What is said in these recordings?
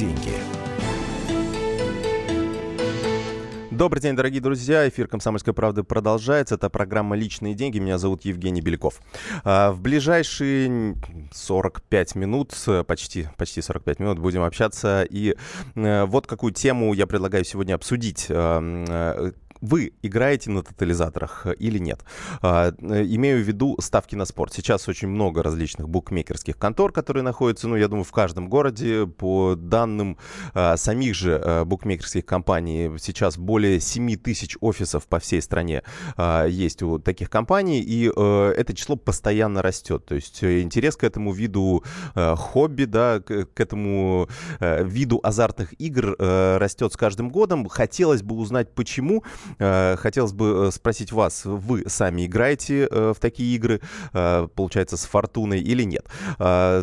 деньги». Добрый день, дорогие друзья. Эфир «Комсомольской правды» продолжается. Это программа «Личные деньги». Меня зовут Евгений Беляков. А, в ближайшие 45 минут, почти, почти 45 минут будем общаться. И э, вот какую тему я предлагаю сегодня обсудить э, вы играете на тотализаторах э, или нет? А, э, имею в виду ставки на спорт. Сейчас очень много различных букмекерских контор, которые находятся, ну, я думаю, в каждом городе. По данным а, самих же а, букмекерских компаний, сейчас более 7 тысяч офисов по всей стране а, есть у таких компаний, и это число постоянно растет. То есть интерес к этому виду хобби, да, к, этому виду азартных игр растет с каждым годом. Хотелось бы узнать, почему. Э, хотелось бы э, спросить вас, вы сами играете э, в такие игры, получается, с фортуной или нет?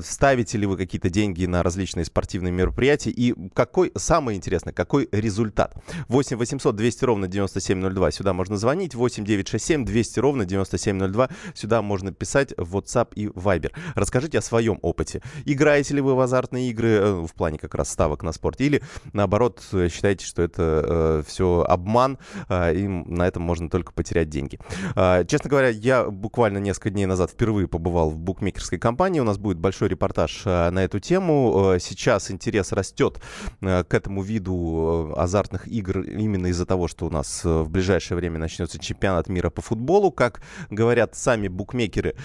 Ставите ли вы какие-то деньги на различные спортивные мероприятия? И какой, самое интересное, какой результат? 8 800 200 ровно 9702, сюда можно звонить. 8 967 200 ровно 9702, сюда можно писать в WhatsApp и Viber. Расскажите о своем опыте. Играете ли вы в азартные игры в плане как раз ставок на спорт? Или, наоборот, считаете, что это все обман, а, и на этом можно только потерять деньги. А, честно говоря, я буквально несколько дней назад впервые побывал в букмекерской компании. У нас будет большой репортаж а, на эту тему. Сейчас интерес растет к этому виду азартных игр именно из-за того, что у нас в ближайшее время начнется чемпионат мира по футболу. Как говорят сами букмекеры,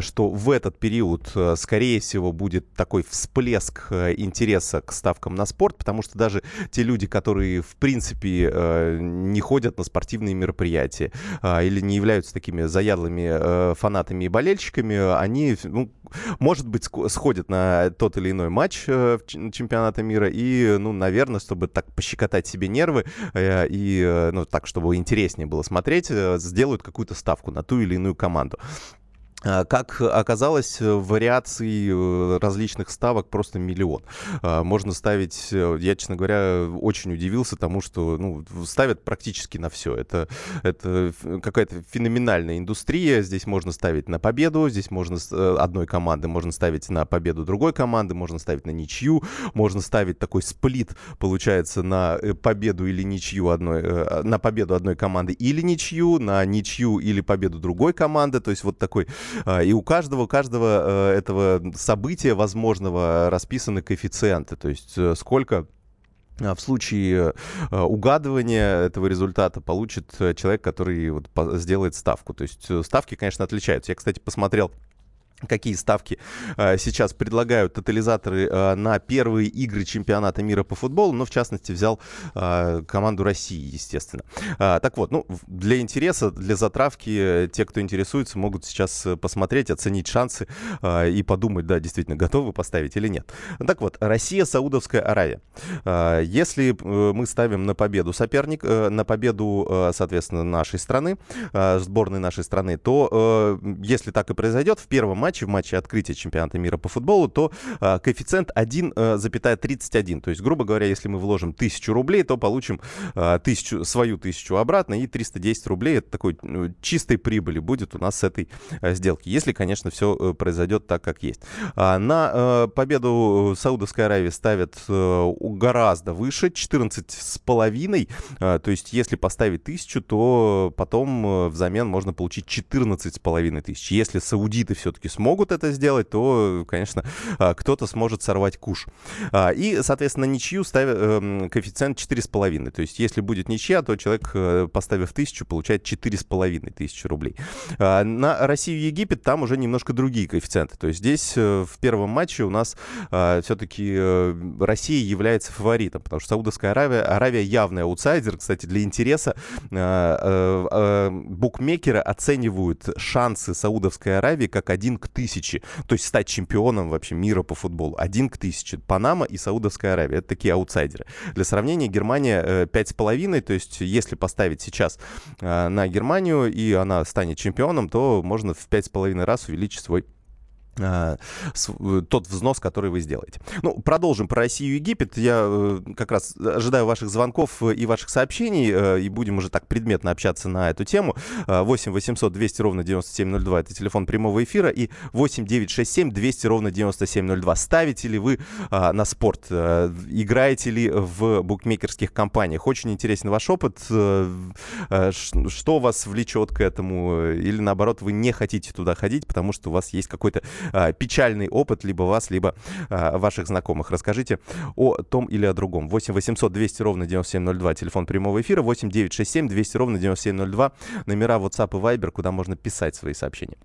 что в этот период, скорее всего, будет такой всплеск интереса к ставкам на спорт, потому что даже те люди, которые, в принципе, не ходят на спортивные мероприятия а, или не являются такими заядлыми э, фанатами и болельщиками, они, ну, может быть, сходят на тот или иной матч э, чемпионата мира и, ну, наверное, чтобы так пощекотать себе нервы э, и, ну, так, чтобы интереснее было смотреть, сделают какую-то ставку на ту или иную команду. А, как оказалось, вариаций э, различных ставок просто миллион. А, можно ставить, э, я, честно говоря, очень удивился тому, что ну, ставят практически на все. Это, это какая-то феноменальная индустрия. Здесь можно ставить на победу, здесь можно э, одной команды, можно ставить на победу другой команды, можно ставить на ничью, можно ставить такой сплит, получается, на победу или ничью одной, на победу одной команды или ничью, на ничью или победу другой команды. То есть вот такой и у каждого, каждого э, этого события возможного расписаны коэффициенты, то есть э, сколько а, в случае э, угадывания этого результата получит человек, который вот сделает ставку. То есть ставки, конечно, отличаются. Я, кстати, посмотрел какие ставки э, сейчас предлагают тотализаторы э, на первые игры чемпионата мира по футболу, но в частности взял э, команду России, естественно. Э, так вот, ну, для интереса, для затравки, э, те, кто интересуется, могут сейчас э, посмотреть, оценить шансы э, и подумать, да, действительно, готовы поставить или нет. Так вот, Россия, Саудовская Аравия. Э, если э, мы ставим на победу соперник, э, на победу, э, соответственно, нашей страны, э, сборной нашей страны, то э, если так и произойдет, в первом матче матче, в матче открытия чемпионата мира по футболу, то э, коэффициент 1,31. Э, то есть, грубо говоря, если мы вложим 1000 рублей, то получим э, тысячу, свою тысячу обратно и 310 рублей. Это такой э, чистой прибыли будет у нас с этой э, сделки. Если, конечно, все э, произойдет так, как есть. А, на э, победу Саудовской Аравии ставят э, гораздо выше, 14,5. Э, то есть, если поставить тысячу, то потом э, взамен можно получить 14,5 тысяч. Если саудиты все-таки смогут это сделать, то, конечно, а, кто-то сможет сорвать куш. А, и, соответственно, ничью ставят эм, коэффициент 4,5. То есть, если будет ничья, то человек, э, поставив тысячу, получает 4,5 тысячи рублей. А, на Россию и Египет там уже немножко другие коэффициенты. То есть, здесь э, в первом матче у нас все-таки э, Россия является фаворитом, потому что Саудовская Аравия, Аравия явный аутсайдер. Кстати, для интереса букмекеры оценивают шансы Саудовской Аравии как один к тысяче. То есть стать чемпионом вообще мира по футболу. Один к тысяче. Панама и Саудовская Аравия. Это такие аутсайдеры. Для сравнения, Германия э, пять с половиной. То есть если поставить сейчас э, на Германию, и она станет чемпионом, то можно в пять с половиной раз увеличить свой тот взнос, который вы сделаете. Ну, продолжим про Россию и Египет. Я э, как раз ожидаю ваших звонков и ваших сообщений, э, и будем уже так предметно общаться на эту тему. 8 800 200 ровно 9702 это телефон прямого эфира, и 8 967 200 ровно 9702. Ставите ли вы на спорт? Играете ли в букмекерских компаниях? Очень интересен ваш опыт. Что вас влечет к этому? Или наоборот, вы не хотите туда ходить, потому что у вас есть какой-то печальный опыт либо вас, либо а, ваших знакомых. Расскажите о том или о другом. 8 800 200 ровно 9702, телефон прямого эфира, 8 967 200 ровно 9702, номера WhatsApp и Viber, куда можно писать свои сообщения.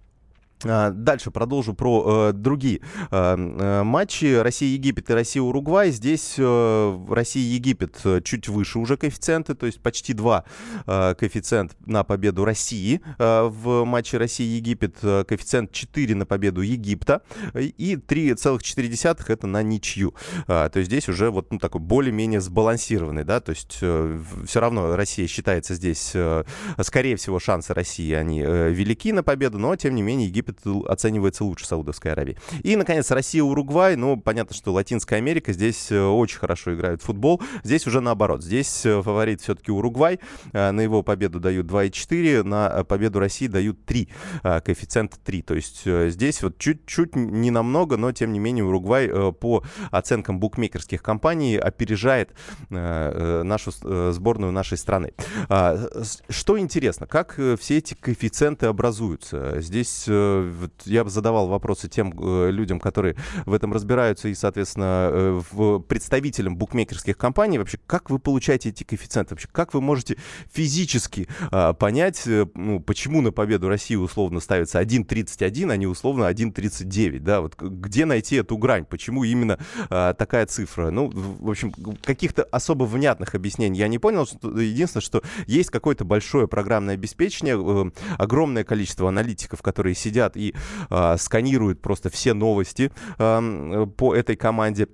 А, дальше продолжу про э, другие э, э, матчи. Россия-Египет и Россия-Уругвай. Здесь э, Россия-Египет э, чуть выше уже коэффициенты, то есть почти два э, коэффициент на победу России э, в матче Россия-Египет. Э, коэффициент 4 на победу Египта и 3,4 это на ничью. Э, то есть здесь уже вот ну, такой более-менее сбалансированный, да, то есть э, все равно Россия считается здесь, э, скорее всего, шансы России, они э, велики на победу, но тем не менее Египет оценивается лучше Саудовской Аравии. И, наконец, Россия-Уругвай. Ну, понятно, что Латинская Америка. Здесь э, очень хорошо играют в футбол. Здесь уже наоборот. Здесь э, фаворит все-таки Уругвай. Э, на его победу дают 2,4. На победу России дают 3. Коэффициент 3. То есть здесь вот чуть-чуть не намного, но тем не менее Уругвай по оценкам букмекерских компаний опережает нашу сборную нашей страны. А, что интересно, как все эти коэффициенты образуются? Здесь я бы задавал вопросы тем э, людям, которые в этом разбираются, и, соответственно, э, представителям букмекерских компаний. Вообще, как вы получаете эти коэффициенты? Вообще, как вы можете физически а, понять, э, ну, почему на победу России условно ставится 1.31, а не условно 1.39? Да? Вот где найти эту грань? Почему именно а, такая цифра? Ну, в общем, каких-то особо внятных объяснений я не понял. Единственное, что есть какое-то большое программное обеспечение, огромное количество аналитиков, которые сидят и э, сканируют просто все новости э, по этой команде.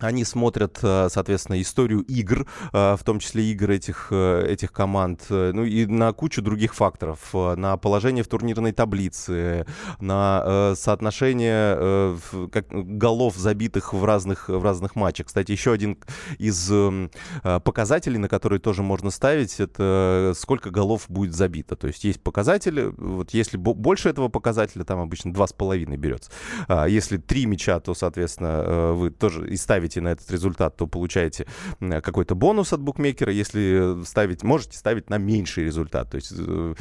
Они смотрят, э, соответственно, историю игр, э, в том числе игр этих, э, этих команд, ну и на кучу других факторов, на положение в турнирной таблице, на соотношение голов, забитых в разных, в разных матчах. Кстати, еще один из показателей, на который тоже можно ставить, это сколько голов будет забито. То есть есть показатели, вот если больше этого показателя, там обычно 2,5 берется. А если 3 мяча, то, соответственно, вы тоже и ставите ставите на этот результат, то получаете какой-то бонус от букмекера. Если ставить, можете ставить на меньший результат. То есть, э,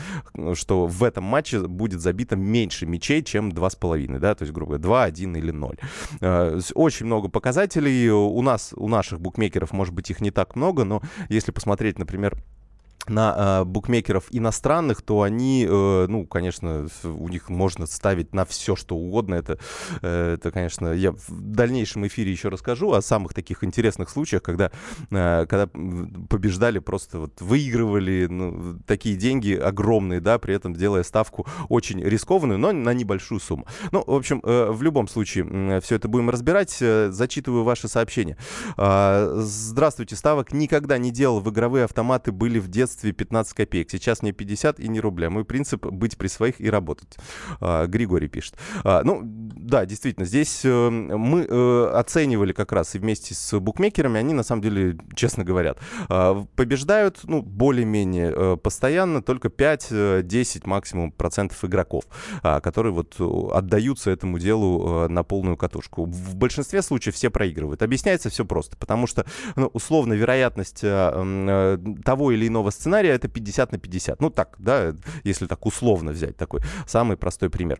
что в этом матче будет забито меньше мячей, чем 2,5, да, то есть, грубо говоря, 2, 1 или 0. Э, очень много показателей. У нас, у наших букмекеров, может быть, их не так много, но если посмотреть, например, на э, букмекеров иностранных, то они, э, ну, конечно, у них можно ставить на все, что угодно. Это, э, это, конечно, я в дальнейшем эфире еще расскажу о самых таких интересных случаях, когда, э, когда побеждали, просто вот выигрывали ну, такие деньги огромные, да, при этом делая ставку очень рискованную, но на небольшую сумму. Ну, в общем, э, в любом случае, э, все это будем разбирать. Э, зачитываю ваши сообщения. Э, здравствуйте, ставок никогда не делал. В игровые автоматы были в детстве детстве 15 копеек, сейчас мне 50 и не рубля. Мой принцип быть при своих и работать. А, Григорий пишет. А, ну, да, действительно, здесь э, мы э, оценивали как раз и вместе с букмекерами, они на самом деле, честно говорят, а, побеждают, ну, более-менее э, постоянно только 5-10 максимум процентов игроков, которые вот отдаются этому делу на полную катушку. В большинстве случаев все проигрывают. Объясняется все просто, потому что, ну, условно, вероятность того или иного сценария сценария это 50 на 50. Ну так, да, если так условно взять такой самый простой пример.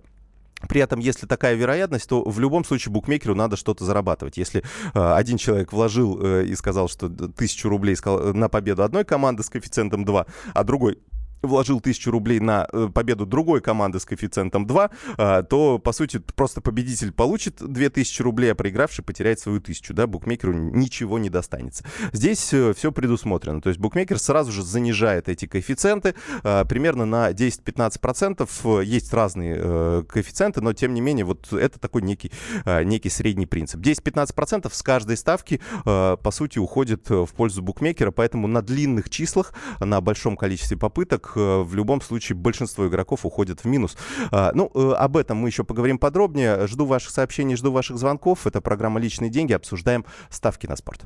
При этом, если такая вероятность, то в любом случае букмекеру надо что-то зарабатывать. Если э, один человек вложил э, и сказал, что тысячу рублей сказал, на победу одной команды с коэффициентом 2, а другой вложил тысячу рублей на э, победу другой команды с коэффициентом 2, а, то, по сути, просто победитель получит 2000 рублей, а проигравший потеряет свою тысячу, да, букмекеру ничего не достанется. Здесь э, все предусмотрено, то есть букмекер сразу же занижает эти коэффициенты а, примерно на 10-15%, есть разные э, коэффициенты, но, тем не менее, вот это такой некий, а, некий средний принцип. 10-15% с каждой ставки, по сути, уходит в пользу букмекера, поэтому на длинных числах, на большом количестве попыток которых в любом случае большинство игроков уходят в минус. Ну, об этом мы еще поговорим подробнее. Жду ваших сообщений, жду ваших звонков. Это программа «Личные деньги». Обсуждаем ставки на спорт.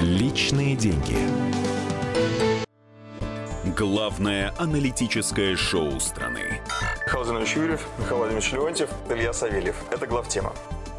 Личные деньги. Главное аналитическое шоу страны. Михаил Владимирович Юрьев, Михаил Владимирович Леонтьев, Илья Савельев. Это главтема.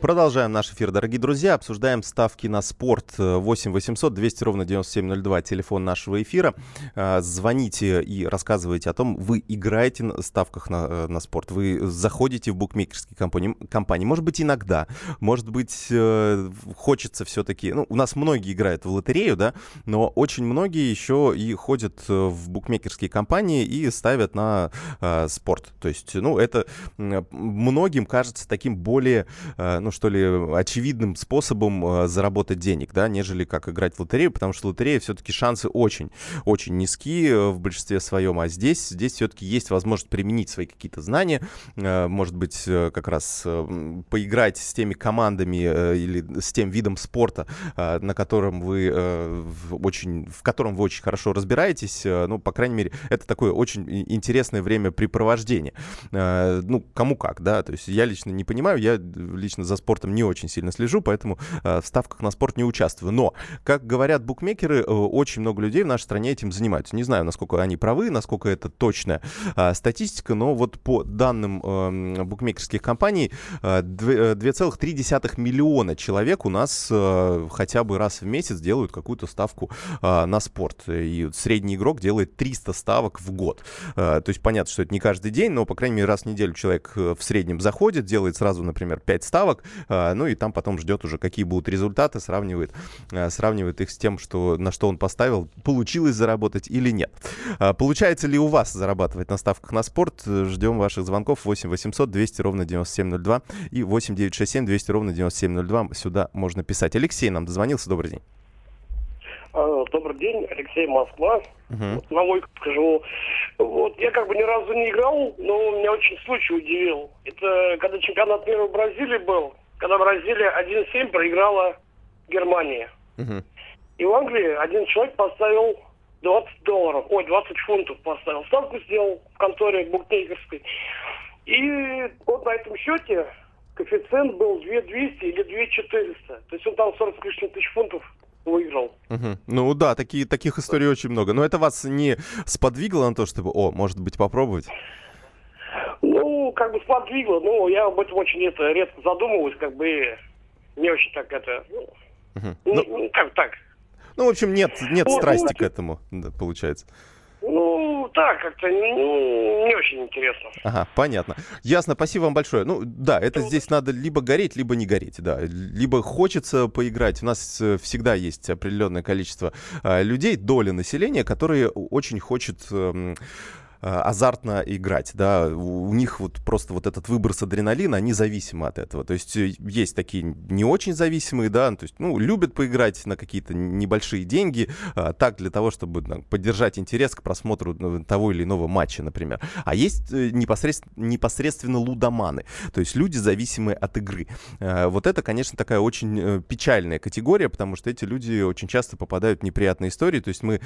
Продолжаем наш эфир, дорогие друзья. Обсуждаем ставки на спорт. 8 800 200 ровно 9702. Телефон нашего эфира. А, звоните и рассказывайте о том, вы играете на ставках на, э, на спорт. Вы заходите в букмекерские компании, компании. Может быть, иногда. Может быть, э, хочется все-таки... Ну, у нас многие играют в лотерею, да, но очень многие еще и ходят э, в букмекерские компании и ставят на э, спорт. То есть, ну, это многим кажется таким более... Э, ну, что ли, очевидным способом э, заработать денег, да, нежели как играть в лотерею, потому что лотерея все-таки шансы очень, очень низкие э, в большинстве своем, а здесь, здесь все-таки есть возможность применить свои какие-то знания, э, может быть, как раз поиграть с теми командами или с тем видом спорта, на котором вы очень, в котором вы очень хорошо разбираетесь, ну, по крайней мере, это такое очень интересное времяпрепровождение. Ну, кому как, да, то есть я лично не понимаю, я лично за спортом не очень сильно слежу, поэтому э, в ставках на спорт не участвую. Но, как говорят букмекеры, э, очень много людей в нашей стране этим занимаются. Не знаю, насколько они правы, насколько это точная э, статистика, но вот по данным э, букмекерских компаний, э, 2,3 миллиона человек у нас хотя бы раз в месяц делают какую-то ставку на спорт. И средний игрок делает 300 ставок в год. То есть понятно, что это не каждый день, но, по крайней мере, раз в неделю человек в среднем заходит, делает сразу, например, 5 ставок, ну и там потом ждет уже, какие будут результаты, сравнивает, а, сравнивает их с тем, что, на что он поставил, получилось заработать или нет. А, получается ли у вас зарабатывать на ставках на спорт? Ждем ваших звонков 8 800 200 ровно 9702 и 8 967 200 ровно 9702. Сюда можно писать. Алексей нам дозвонился. Добрый день. Добрый день, Алексей Москва. Uh-huh. Вот на мой скажу. Вот я как бы ни разу не играл, но меня очень случай удивил. Это когда чемпионат мира в Бразилии был, когда Бразилия 1-7 проиграла Германии. Uh-huh. И в Англии один человек поставил 20 долларов, ой, 20 фунтов поставил. Ставку сделал в конторе букмекерской. И вот на этом счете коэффициент был 2200 или 2400. То есть он там 40 с лишним тысяч фунтов выиграл. Угу. Ну да, такие, таких историй очень много. Но это вас не сподвигло на то, чтобы, о, может быть, попробовать? Ну, как бы сподвигло. Ну, я об этом очень это, редко задумываюсь, как бы не очень так это... Угу. Ну, ну, как так? Ну, в общем, нет, нет ну, страсти ну, к этому, да, получается. Ну, так, как-то не, не очень интересно. Ага, понятно. Ясно, спасибо вам большое. Ну, да, это здесь надо либо гореть, либо не гореть, да. Либо хочется поиграть. У нас э, всегда есть определенное количество э, людей, доля населения, которые очень хочет... Э, Э, азартно играть, да, у них вот просто вот этот выброс адреналина, они зависимы от этого, то есть э, есть такие не очень зависимые, да, то есть, ну, любят поиграть на какие-то небольшие деньги, а, так для того, чтобы ну, поддержать интерес к просмотру ну, того или иного матча, например, а есть непосредственно, непосредственно лудоманы, то есть люди, зависимые от игры. Вот это, конечно, такая очень печальная категория, потому что эти люди очень часто попадают в неприятные истории, то есть мы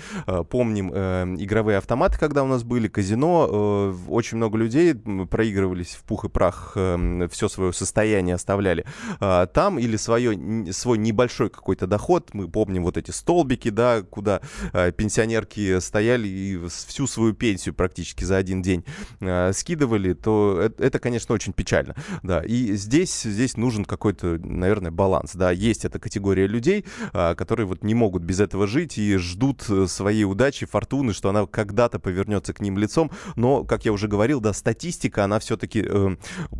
помним игровые автоматы, когда у нас были, казино э, очень много людей проигрывались в пух и прах, э, все свое состояние оставляли э, там или свое, свой небольшой какой-то доход. Мы помним вот эти столбики, да, куда э, пенсионерки стояли и всю свою пенсию практически за один день э, скидывали, то это, конечно, очень печально. Да, и здесь, здесь нужен какой-то, наверное, баланс. Да, есть эта категория людей, э, которые вот не могут без этого жить и ждут своей удачи, фортуны, что она когда-то повернется к ним лицом лицом, но, как я уже говорил, да, статистика, она все-таки э,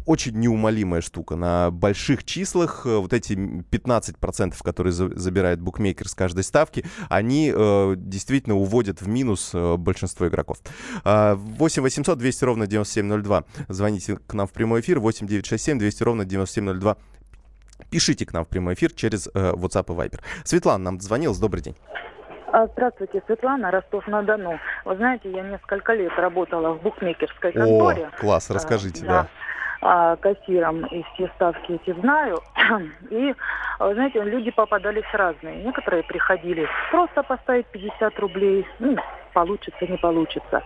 очень неумолимая штука. На больших числах э, вот эти 15%, которые за, забирает букмекер с каждой ставки, они э, действительно уводят в минус э, большинство игроков. Э, 8 800 200 ровно 9702. Звоните к нам в прямой эфир. 8 967 200 ровно 9702. Пишите к нам в прямой эфир через э, WhatsApp и Viber. Светлана нам звонил. Добрый день. А, Здравствуйте, Светлана, Ростов-на-Дону. Вы знаете, я несколько лет работала в букмекерской конторе. О, класс, расскажите, А, да. а, кассиром и все ставки эти знаю. И, а, знаете, люди попадались разные. Некоторые приходили просто поставить 50 рублей, ну, получится, не получится.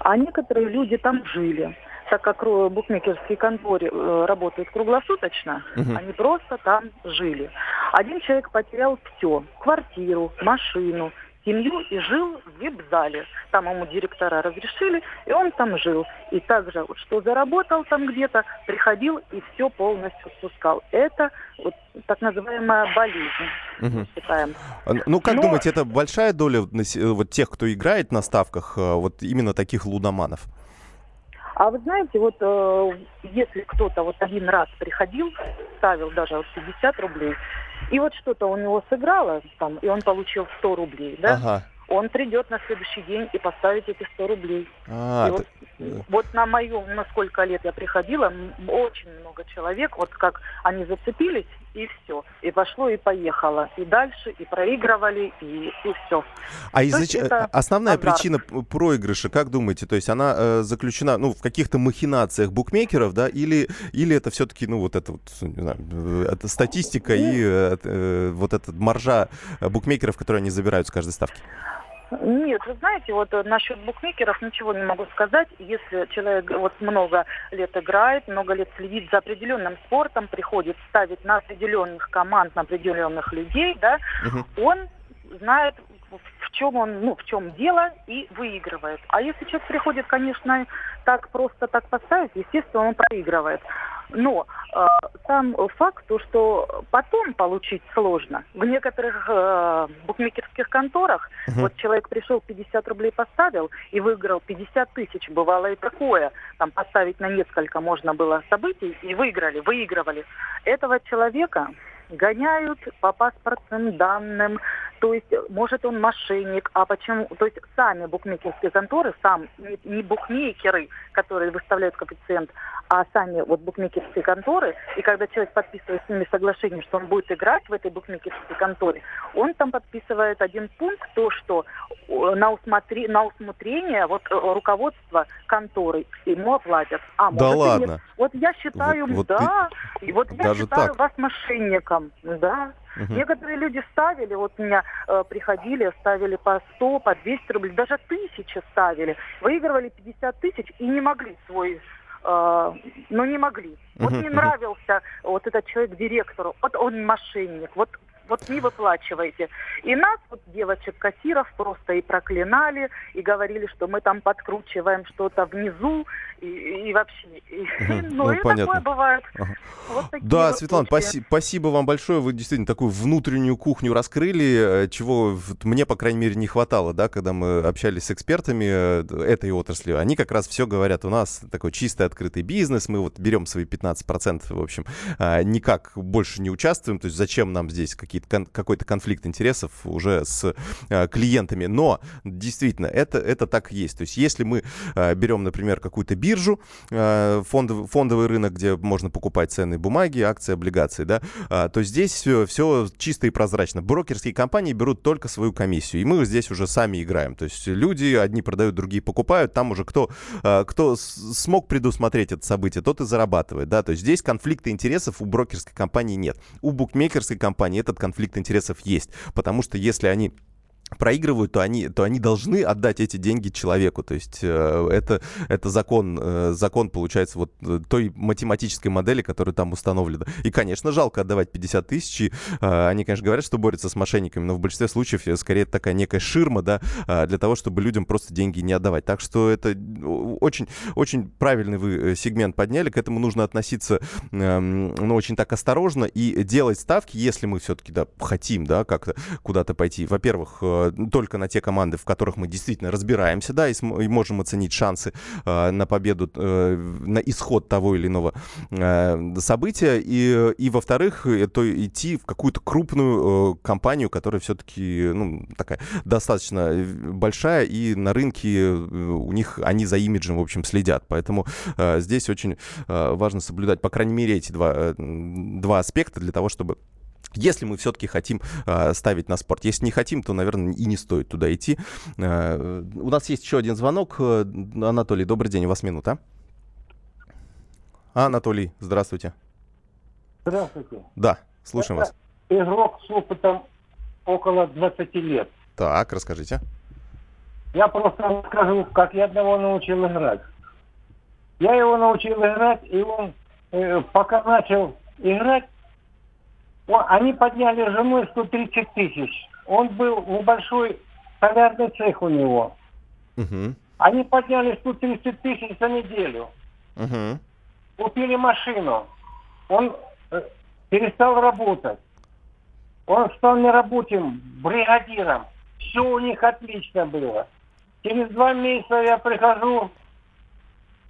А некоторые люди там жили. Так как букмекерские конторы э, работают круглосуточно, Мгм. они просто там жили. Один человек потерял все. Квартиру, машину, семью и жил в вип-зале. Там ему директора разрешили, и он там жил. И также, вот что заработал там где-то, приходил и все полностью спускал. Это вот так называемая болезнь, считаем. А, Ну, как Но- думаете, это большая доля э, вот тех, кто играет на ставках, э, вот именно таких лудоманов? А вы знаете, вот э, если кто-то вот один раз приходил, ставил даже вот 50 рублей, и вот что-то у него сыграло там, и он получил 100 рублей, да, Ага. он придет на следующий день и поставит эти 100 рублей. А, И вот, т- вот на моем, на сколько лет я приходила, очень много человек, вот как они зацепились, и все. И пошло, и поехало. И дальше, и проигрывали, и, и все. А из-за есть ч- это основная азарт. причина проигрыша, как думаете, то есть она э, заключена, ну, в каких-то махинациях букмекеров, да, или или это все-таки, ну, вот это вот, не знаю, э, это статистика и э, э, вот эта маржа э, букмекеров, которые они забирают с каждой ставки? Нет, вы знаете, вот э, насчет букмекеров ничего не могу сказать. Если человек вот много лет играет, много лет следит за определенным спортом, приходит ставить на определенных команд, на определенных людей, да, Мгм. он знает, в- чем он, ну, в чем дело и выигрывает. А если человек приходит, конечно, так просто так поставить, естественно, он проигрывает. Но э, сам факт, то, что потом получить сложно. В некоторых э, букмекерских конторах Мгм. вот человек пришел, 50 рублей поставил и выиграл 50 тысяч. Бывало и такое. Там поставить на несколько можно было событий и выиграли, выигрывали. Этого человека гоняют по паспортным данным, то есть, может, он мошенник, а почему? То есть, сами букмекерские конторы, сам, не, не букмекеры, которые выставляют коэффициент, а сами вот букмекерские конторы, и когда человек подписывает с ними соглашение, что он будет играть в этой букмекерской конторе, он там подписывает один пункт, то, что э, на, усмотри, на усмотрение вот э, руководство конторы ему оплатят. А, Да может, ладно? нет. Вот я считаю, Вот- вот да. И вот я Даже считаю так? вас мошенником. Да. Мгм. Некоторые люди ставили, вот у меня э, приходили, ставили по 100, по 200 рублей, даже тысячи ставили. Выигрывали 50 тысяч и не могли свой э, ну не могли. Вот не нравился вот этот человек директору, вот он мошенник, вот вот не выплачиваете. И нас, вот девочек-кассиров, просто и проклинали, и говорили, что мы там подкручиваем что-то внизу, и, и вообще. и- ну, ну, и понятно. такое бывает. Ага. Вот Да, вот Светлана, спаси- спасибо вам большое. Вы действительно такую внутреннюю кухню раскрыли, э, чего мне, по крайней мере, не хватало, да, когда мы общались с экспертами э, этой отрасли. Они как раз все говорят, у нас такой чистый открытый бизнес, мы вот берем свои 15%, в общем, а, никак больше не участвуем, то есть зачем нам здесь какие-то кон- какой-то конфликт интересов уже с э, клиентами. Но действительно, это, это так и есть. То есть если мы э, берем, например, какую-то биржу, э, фондовый, фондовый рынок, где можно покупать ценные бумаги, акции, облигации, да, а, то здесь все, все чисто и прозрачно. Брокерские компании берут только свою комиссию, и мы здесь уже сами играем. То есть люди, одни продают, другие покупают, там уже кто, э, кто смог предусмотреть это событие, тот и зарабатывает, да, то есть здесь конфликта интересов у брокерской компании нет. У букмекерской компании этот конфликт интересов есть, потому что если они проигрывают, то они, то они должны отдать эти деньги человеку. То есть э, это, это закон, э, закон, получается, вот э, той математической модели, которая там установлена. И, конечно, жалко отдавать 50 тысяч. Э, они, конечно, говорят, что борются с мошенниками, но в большинстве случаев, э, скорее, это такая некая ширма, да, э, для того, чтобы людям просто деньги не отдавать. Так что это очень, очень правильный вы э, сегмент подняли. К этому нужно относиться, эм, ну, очень так осторожно и делать ставки, если мы все-таки, да, хотим, да, как-то куда-то пойти. Во-первых, э, э, только на те команды, в которых мы действительно разбираемся, да, и, и можем оценить шансы э, на победу, э, на исход того или иного э, события. И, и во-вторых, это идти в какую-то крупную э, компанию, которая все-таки, ну, такая достаточно большая, и на рынке э, у них, они за имиджем, в общем, следят. Поэтому э, здесь очень э, важно соблюдать, по крайней мере, эти два, э, два аспекта для того, чтобы если мы все-таки хотим э, ставить на спорт. Если не хотим, то, наверное, и не стоит туда идти. Э, у нас есть еще один звонок. Э, Анатолий, добрый день, у вас минута. Анатолий, здравствуйте. Здравствуйте. Да, слушаем Это вас. Игрок с опытом около 20 лет. Так, расскажите. Я просто вам скажу, как я одного научил играть. Я его научил играть, и он, э, пока начал играть, они подняли с женой 130 тысяч. Он был небольшой солярный цех у него. Угу, Они подняли 130 тысяч за неделю. угу. купили машину. Он э, перестал работать. Он стал неработим бригадиром. Все у них отлично было. Через два месяца я прихожу,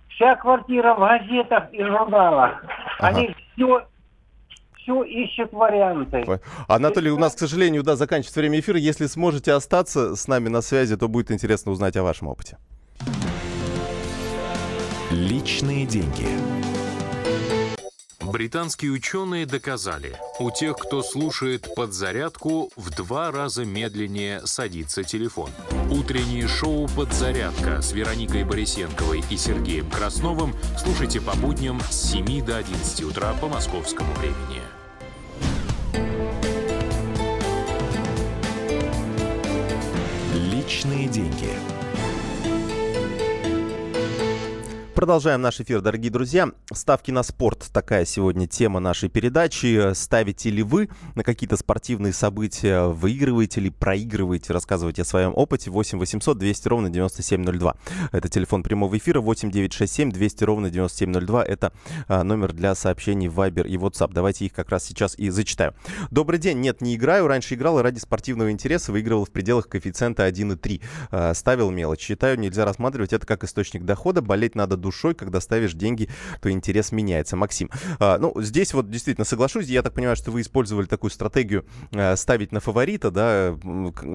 вся квартира в газетах и журналах. Ага. Они все, все ищут варианты. Анатолий, у нас, к сожалению, да, заканчивается время эфира. Если сможете остаться с нами на связи, то будет интересно узнать о вашем опыте. Личные деньги. Британские ученые доказали, у тех, кто слушает подзарядку, в два раза медленнее садится телефон. Утреннее шоу «Подзарядка» с Вероникой Борисенковой и Сергеем Красновым слушайте по будням с 7 до 11 утра по московскому времени. Личные деньги. Продолжаем наш эфир, дорогие друзья. Ставки на спорт. Такая сегодня тема нашей передачи. Ставите ли вы на какие-то спортивные события? Выигрываете ли, проигрываете? Рассказывайте о своем опыте. 8 800 200 ровно 9702. Это телефон прямого эфира. 8 967 200 ровно 9702. Это а, номер для сообщений в Viber и WhatsApp. Давайте их как раз сейчас и зачитаю. Добрый день. Нет, не играю. Раньше играл и ради спортивного интереса. Выигрывал в пределах коэффициента 1,3. А, ставил мелочь. Считаю, нельзя рассматривать это как источник дохода. Болеть надо душой, когда ставишь деньги, то интерес меняется. Максим, а, ну, здесь вот действительно соглашусь, я так понимаю, что вы использовали такую стратегию а, ставить на фаворита, да,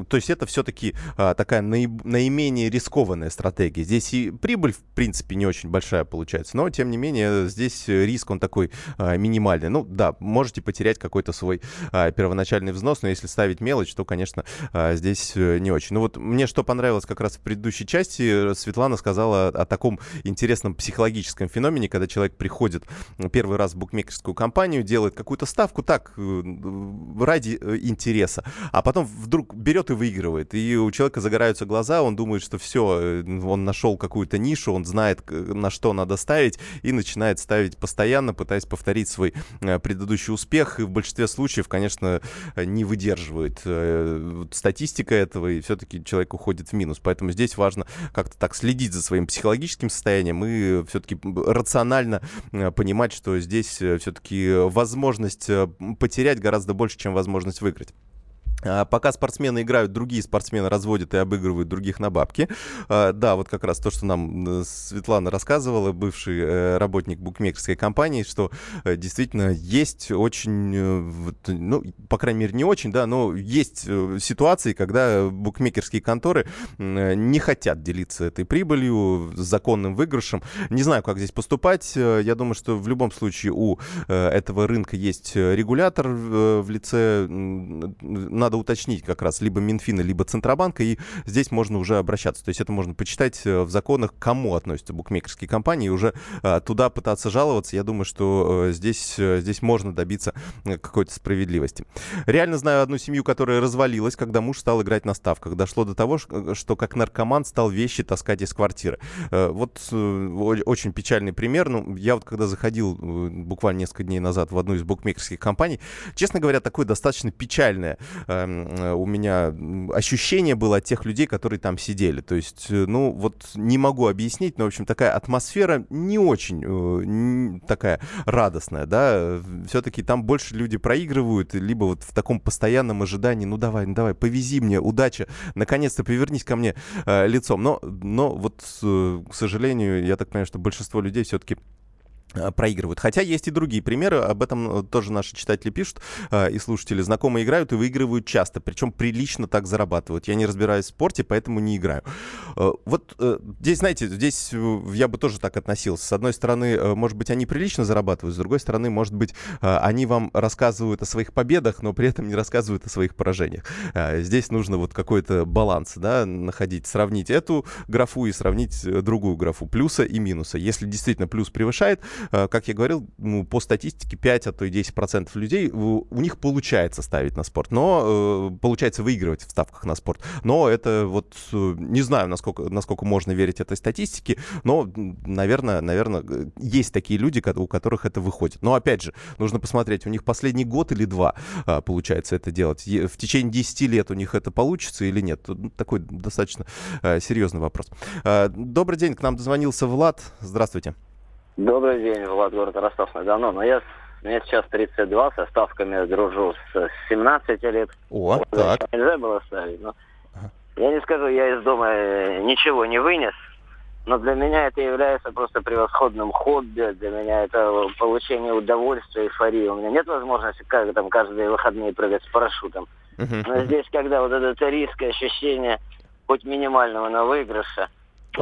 то есть это все-таки такая наиб- наименее рискованная стратегия. Здесь и прибыль, в принципе, не очень большая получается, но, тем не менее, здесь риск, он такой а, минимальный. Ну, да, можете потерять какой-то свой а, первоначальный взнос, но если ставить мелочь, то, конечно, а, здесь э, не очень. Ну вот мне что понравилось как раз в предыдущей части, э, Светлана сказала о таком интересном психологическом феномене, когда человек приходит первый раз в букмекерскую компанию, делает какую-то ставку так, э, ради э, интереса, а потом вдруг берет и выигрывает. И у человека загораются глаза, он думает, что все, он нашел какую-то нишу, он знает, на что надо ставить, и начинает ставить постоянно, пытаясь повторить свой э, предыдущий успех. И в большинстве случаев, конечно, э, не выдерживает э, статистика этого, и все-таки человек уходит в минус. Поэтому здесь важно как-то так следить за своим психологическим состоянием и все-таки рационально э, понимать, что здесь все-таки возможность э, потерять гораздо больше, чем возможность выиграть. А, Пока спортсмены играют, другие спортсмены разводят и обыгрывают других на бабки. А, Да, вот как раз то, что нам э, Светлана рассказывала, бывший э, работник букмекерской компании, что э, действительно есть очень, ну, по крайней мере, не очень, да, но есть ситуации, когда букмекерские конторы не хотят делиться этой прибылью, законным выигрышем. Не знаю, как здесь поступать. Я думаю, что в любом случае у этого рынка есть регулятор в лице, м, надо уточнить как раз, либо Минфина, либо Центробанка, и здесь можно уже обращаться. То есть это можно почитать э, в законах, к кому относятся букмекерские компании, и уже э, туда пытаться жаловаться. Я думаю, что э, здесь, здесь можно добиться какой-то справедливости. Реально знаю одну семью, которая развалилась, когда муж стал играть на ставках. Дошло до того, что как наркоман стал вещи таскать из квартиры. Вот очень печальный пример. Ну, я вот когда заходил буквально несколько дней назад в одну из букмекерских компаний, честно говоря, такое достаточно печальное э, у меня ощущение было от тех людей, которые там сидели. То есть, э, ну, вот не могу объяснить, но, в общем, такая атмосфера не очень э, такая радостная, да. Все-таки там больше люди проигрывают, либо вот в таком постоянном ожидании, ну, давай, ну, давай, повези мне, удача, наконец-то повернись ко мне лицом. Но, но вот, к сожалению, я так понимаю, что большинство людей все-таки проигрывают. Хотя есть и другие примеры, об этом э, тоже наши читатели пишут э, и слушатели. Знакомые играют и выигрывают часто, причем прилично так зарабатывают. Я не разбираюсь в спорте, поэтому не играю. Вот здесь, знаете, здесь я бы тоже так относился. С одной стороны, может быть, они прилично зарабатывают, с другой стороны, может быть, они вам рассказывают о своих победах, но при этом не рассказывают о своих поражениях. Здесь нужно вот какой-то баланс, да, находить, сравнить эту графу и сравнить другую графу, плюса и минуса. Если действительно плюс превышает, Э, как я говорил, ну, по статистике 5, а то и 10% людей, у, у них получается ставить на спорт, но э, получается выигрывать в ставках на спорт. Но это вот, э, не знаю, насколько, насколько можно верить этой статистике, но, наверное, наверное, есть такие люди, у которых это выходит. Но, опять же, нужно посмотреть, у них последний год или два получается это делать. В течение 10 лет у них это получится или нет? Такой достаточно серьезный вопрос. Добрый день, к нам дозвонился Влад. Здравствуйте. Добрый день, Влад, город Ростов-на-Дону. Но я, мне сейчас 32, со ставками дружу с 17 лет. О, вот, так. Нельзя было ставить, но... Ага. Я не скажу, я из дома э, ничего не вынес, но для меня это является просто превосходным хобби, для меня это получение удовольствия, эйфории. У меня нет возможности как, там, каждые выходные прыгать с парашютом. Но здесь, когда вот этот риск, ощущение хоть минимального на выигрыша,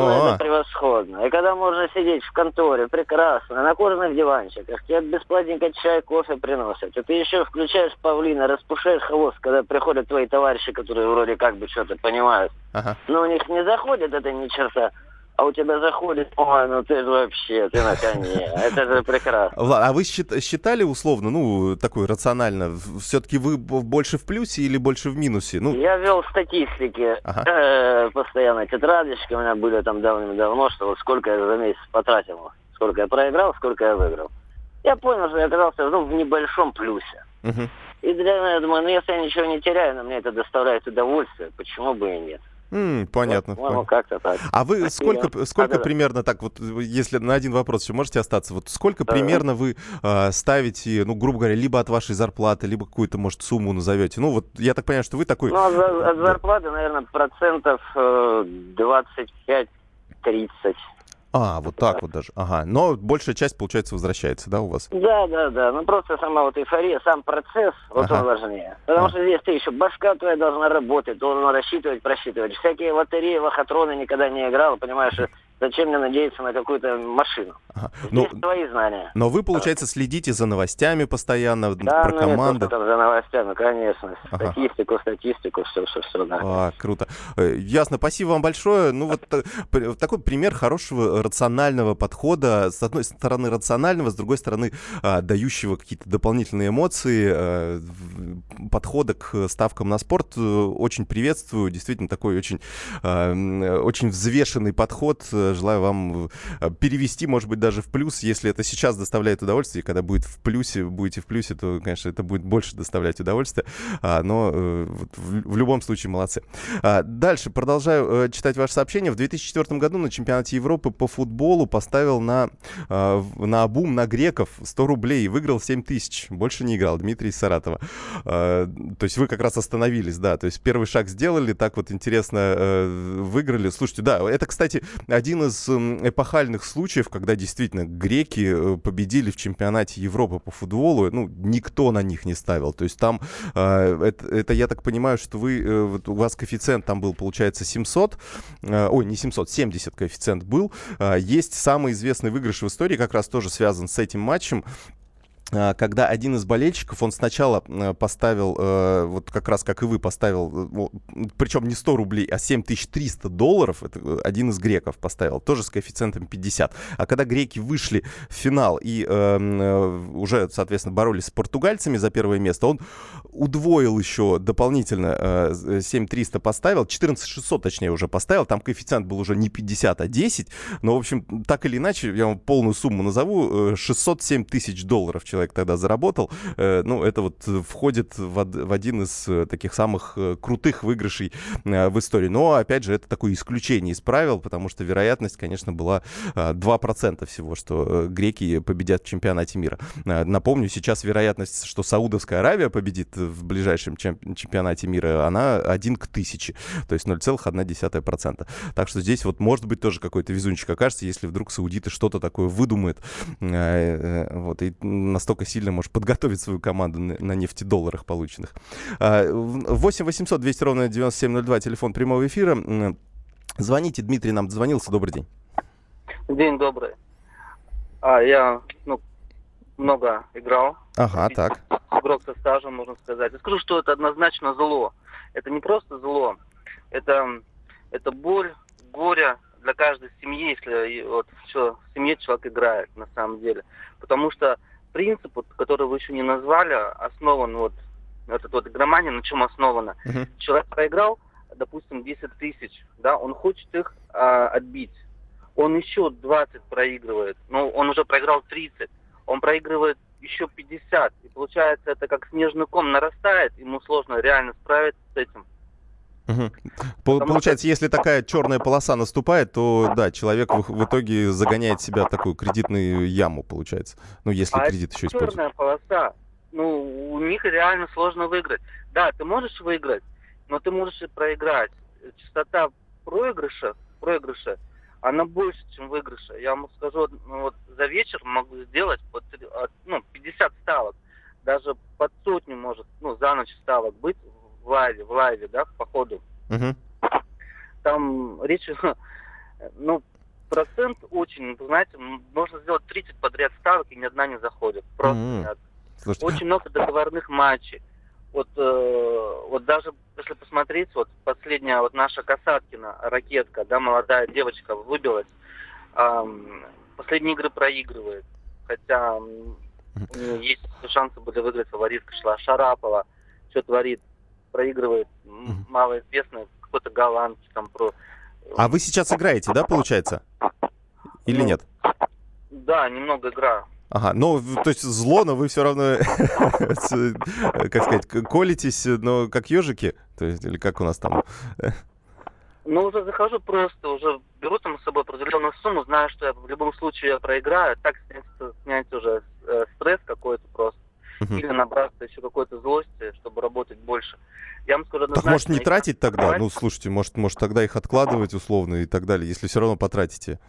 ну, это превосходно. И когда можно сидеть в конторе, прекрасно, на кожаных диванчиках, тебе бесплатненько чай, кофе приносят. И ты еще включаешь павлина, распушаешь хвост, когда приходят твои товарищи, которые вроде как бы что-то понимают. Ага. Но у них не заходит это ни черта а у тебя заходит, ой, ну ты же вообще, ты на коне, это же прекрасно. Влад, а вы считали условно, ну, такой рационально, все-таки вы больше в плюсе или больше в минусе? Ну... Я вел статистики, ага. э, постоянно тетрадочки у меня были там давным-давно, что вот сколько я за месяц потратил, сколько я проиграл, сколько я выиграл. Я понял, что я оказался ну, в небольшом плюсе. Угу. И для меня, я думаю, ну если я ничего не теряю, но мне это доставляет удовольствие, почему бы и нет. Mm, понятно. Вот, ну, как-то так. А вы сколько, сколько а, примерно так вот, если на один вопрос еще можете остаться, вот сколько да. примерно вы э, ставите, ну, грубо говоря, либо от вашей зарплаты, либо какую-то, может, сумму назовете? Ну, вот я так понимаю, что вы такой... Ну, от, от зарплаты, наверное, процентов э, 25-30. А, вот так вот даже. Ага. Но большая часть, получается, возвращается, да, у вас? Да, да, да. Ну просто сама вот эйфория, сам процесс, вот ага. он важнее. Потому а. что здесь ты еще башка твоя должна работать, должен рассчитывать, просчитывать. Всякие лотереи, лохотроны никогда не играл, понимаешь, Зачем мне надеяться на какую-то машину? Ага. Ну, твои знания. Но вы, получается, следите за новостями постоянно, да, про ну, команды. Да, за новостями, конечно. Ага. Статистику, статистику, все, все, все, да. А, круто. Э, ясно, спасибо вам большое. Ну, вот э, такой пример хорошего рационального подхода. С одной стороны, рационального, с другой стороны, а, дающего какие-то дополнительные эмоции, э, подхода к ставкам на спорт. Очень приветствую. Действительно, такой очень, а, очень взвешенный подход желаю вам э, перевести, может быть, даже в плюс, если это сейчас доставляет удовольствие, когда будет в плюсе, будете в плюсе, то, конечно, это будет больше доставлять удовольствие, а, но э, в, любом случае молодцы. А, дальше продолжаю э, читать ваше сообщение. В 2004 году на чемпионате Европы по футболу поставил на, а, на обум на греков 100 рублей и выиграл 7 тысяч. Больше не играл. Дмитрий Саратова. То есть вы как раз остановились, да, то есть первый шаг сделали, так вот интересно выиграли. Слушайте, да, это, кстати, один из эпохальных случаев, когда действительно греки э, победили в чемпионате Европы по футболу, ну, никто на них не ставил. То есть там, э, это, это я так понимаю, что вы, э, у вас коэффициент там был, получается, 700, ой, не 700, 70 коэффициент был. Есть самый известный выигрыш в истории, как раз тоже связан с этим матчем. А, когда один из болельщиков, он сначала э, поставил, э, вот как раз как и вы поставил, э, причем не 100 рублей, а 7300 долларов, это один из греков поставил, тоже с коэффициентом 50. А когда греки вышли в финал и уже, соответственно, боролись с португальцами за первое место, он удвоил еще дополнительно э, 7300 поставил, 14600 точнее уже поставил, там коэффициент был уже не 50, а 10, но, в общем, так или иначе, я вам полную сумму назову, 607 тысяч долларов человек человек тогда заработал. Э, ну, это вот входит в, один из таких самых крутых выигрышей в истории. Но, опять же, это такое исключение из правил, потому что вероятность, конечно, была 2% всего, что греки победят в чемпионате мира. Напомню, сейчас вероятность, что Саудовская Аравия победит в ближайшем чемпионате мира, она 1 к 1000, то есть 0,1%. Так что здесь вот может быть тоже какой-то везунчик окажется, если вдруг саудиты что-то такое выдумают, э, э, вот, и настолько сильно может подготовить свою команду на нефтедолларах полученных. 8 800 200 ровно 9702, телефон прямого эфира. Звоните, Дмитрий нам дозвонился, добрый день. День добрый. А, я, ну, много играл. Ага, так. Игрок со стажем, можно сказать. Я скажу, что это однозначно зло. Это не просто зло, это, это боль, горе для каждой семьи, если вот все, в семье человек играет на самом деле. Потому что принцип, вот, который вы еще не назвали, основан вот этот вот игромания, на чем основано. Uh-huh. Человек проиграл, допустим, 10 тысяч, да, он хочет их а, отбить. Он еще 20 проигрывает, но он уже проиграл 30 он проигрывает еще 50. И получается, это как снежный ком нарастает, ему сложно реально справиться с этим. Угу. Получается, что... если такая черная полоса наступает, то да, человек в, в итоге загоняет себя в такую кредитную яму, получается. Ну, если а кредит еще использует. Черная полоса, ну, у них реально сложно выиграть. Да, ты можешь выиграть, но ты можешь и проиграть. Частота проигрыша, проигрыша она больше, чем выигрыша. Я вам скажу, ну, вот за вечер могу сделать под, ну, 50 ставок. Даже под сотню может, ну, за ночь ставок быть в лайве, в лайве, да, по ходу. Угу. Там речь, ну, процент очень, знаете, можно сделать 30 подряд ставок, и ни одна не заходит. Просто mm Слушайте. Очень много договорных матчей. Вот, э, вот даже если посмотреть, вот последняя вот наша Касаткина, ракетка, да, молодая девочка выбилась, эм, последние игры проигрывает, хотя э, есть шансы были выиграть, фаворитка шла Шарапова, что творит, проигрывает, малоизвестный какой-то голландский там про... А вы сейчас играете, да, получается? Или ну, нет? Да, немного играю. Ага, ну, то есть зло, но вы все равно, как сказать, колитесь, но как ежики? То есть, или как у нас там? Ну, уже захожу просто, уже беру там с собой определенную сумму, знаю, что я в любом случае я проиграю, так снять, снять уже э, стресс какой-то просто. Uh-huh. Или набраться еще какой-то злости, чтобы работать больше. Я вам скажу, так может не тратить тогда? Ну, слушайте, может, может тогда их откладывать условно и так далее, если все равно потратите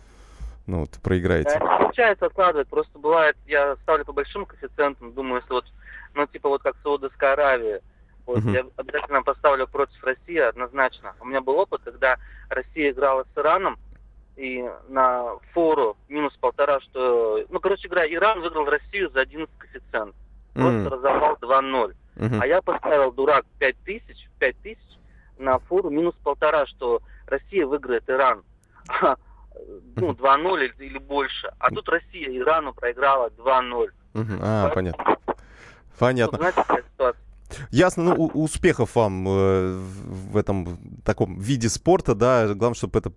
ну, вот, проиграете? Это получается откладывать. Просто бывает, я ставлю по большим коэффициентам, думаю, если вот, ну, типа вот как Саудовская Аравия, вот, uh-huh. я обязательно поставлю против России однозначно. У меня был опыт, когда Россия играла с Ираном, и на фору минус полтора, что... Ну, короче говоря, Иран выиграл Россию за 11 коэффициент. Просто mm. разорвал 2-0. Uh-huh. А я поставил, дурак, 5 тысяч, 5 тысяч на фору минус полтора, что Россия выиграет Иран. ну, 2-0 или, или больше. А тут Россия Ирану проиграла 2-0. А, понятно. Понятно. Какая ситуация? Ясно, ну, успехов вам э, в этом таком виде спорта, да, главное, чтобы это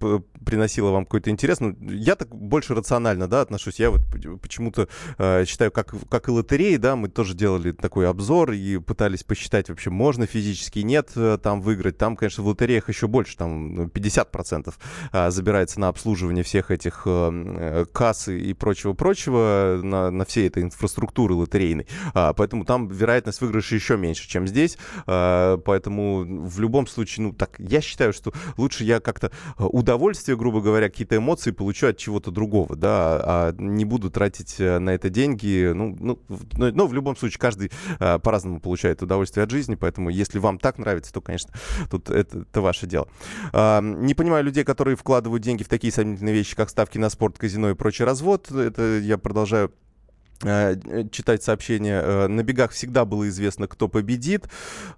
приносило вам какой-то интерес. Ну, я так больше рационально, да, отношусь. Я вот почему-то э, считаю, как, как и лотереи, да, мы тоже делали такой обзор и пытались посчитать вообще, можно физически, нет, э, там выиграть. Там, конечно, в лотереях еще больше, там 50% ну, э, забирается на обслуживание всех этих э, э, касс и прочего-прочего, на, на всей этой инфраструктуры лотерейной. А, поэтому там вероятность выигрыша еще меньше меньше, чем здесь. А, поэтому в любом случае, ну так, я считаю, что лучше я как-то а, удовольствие, грубо говоря, какие-то эмоции получу от чего-то другого, да, а не буду тратить э, на это деньги. Ну, ну, но, но в любом случае каждый а, по-разному получает удовольствие от жизни, поэтому если вам так нравится, то, конечно, тут это, это ваше дело. Не понимаю людей, которые вкладывают деньги в такие сомнительные вещи, как ставки на спорт, казино и прочий развод. Это я продолжаю Э, читать сообщения. Э, на бегах всегда было известно, кто победит.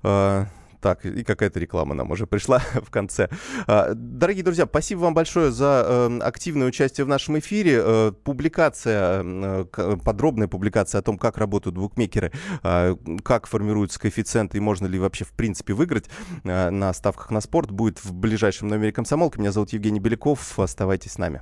Э, так, и какая-то реклама нам уже пришла в конце. Дорогие друзья, спасибо вам большое за активное участие в нашем эфире. Публикация, подробная публикация о том, как работают букмекеры, как формируются коэффициенты и можно ли вообще в принципе выиграть на ставках на спорт, будет в ближайшем номере комсомолки. Меня зовут Евгений Беляков. Оставайтесь с нами.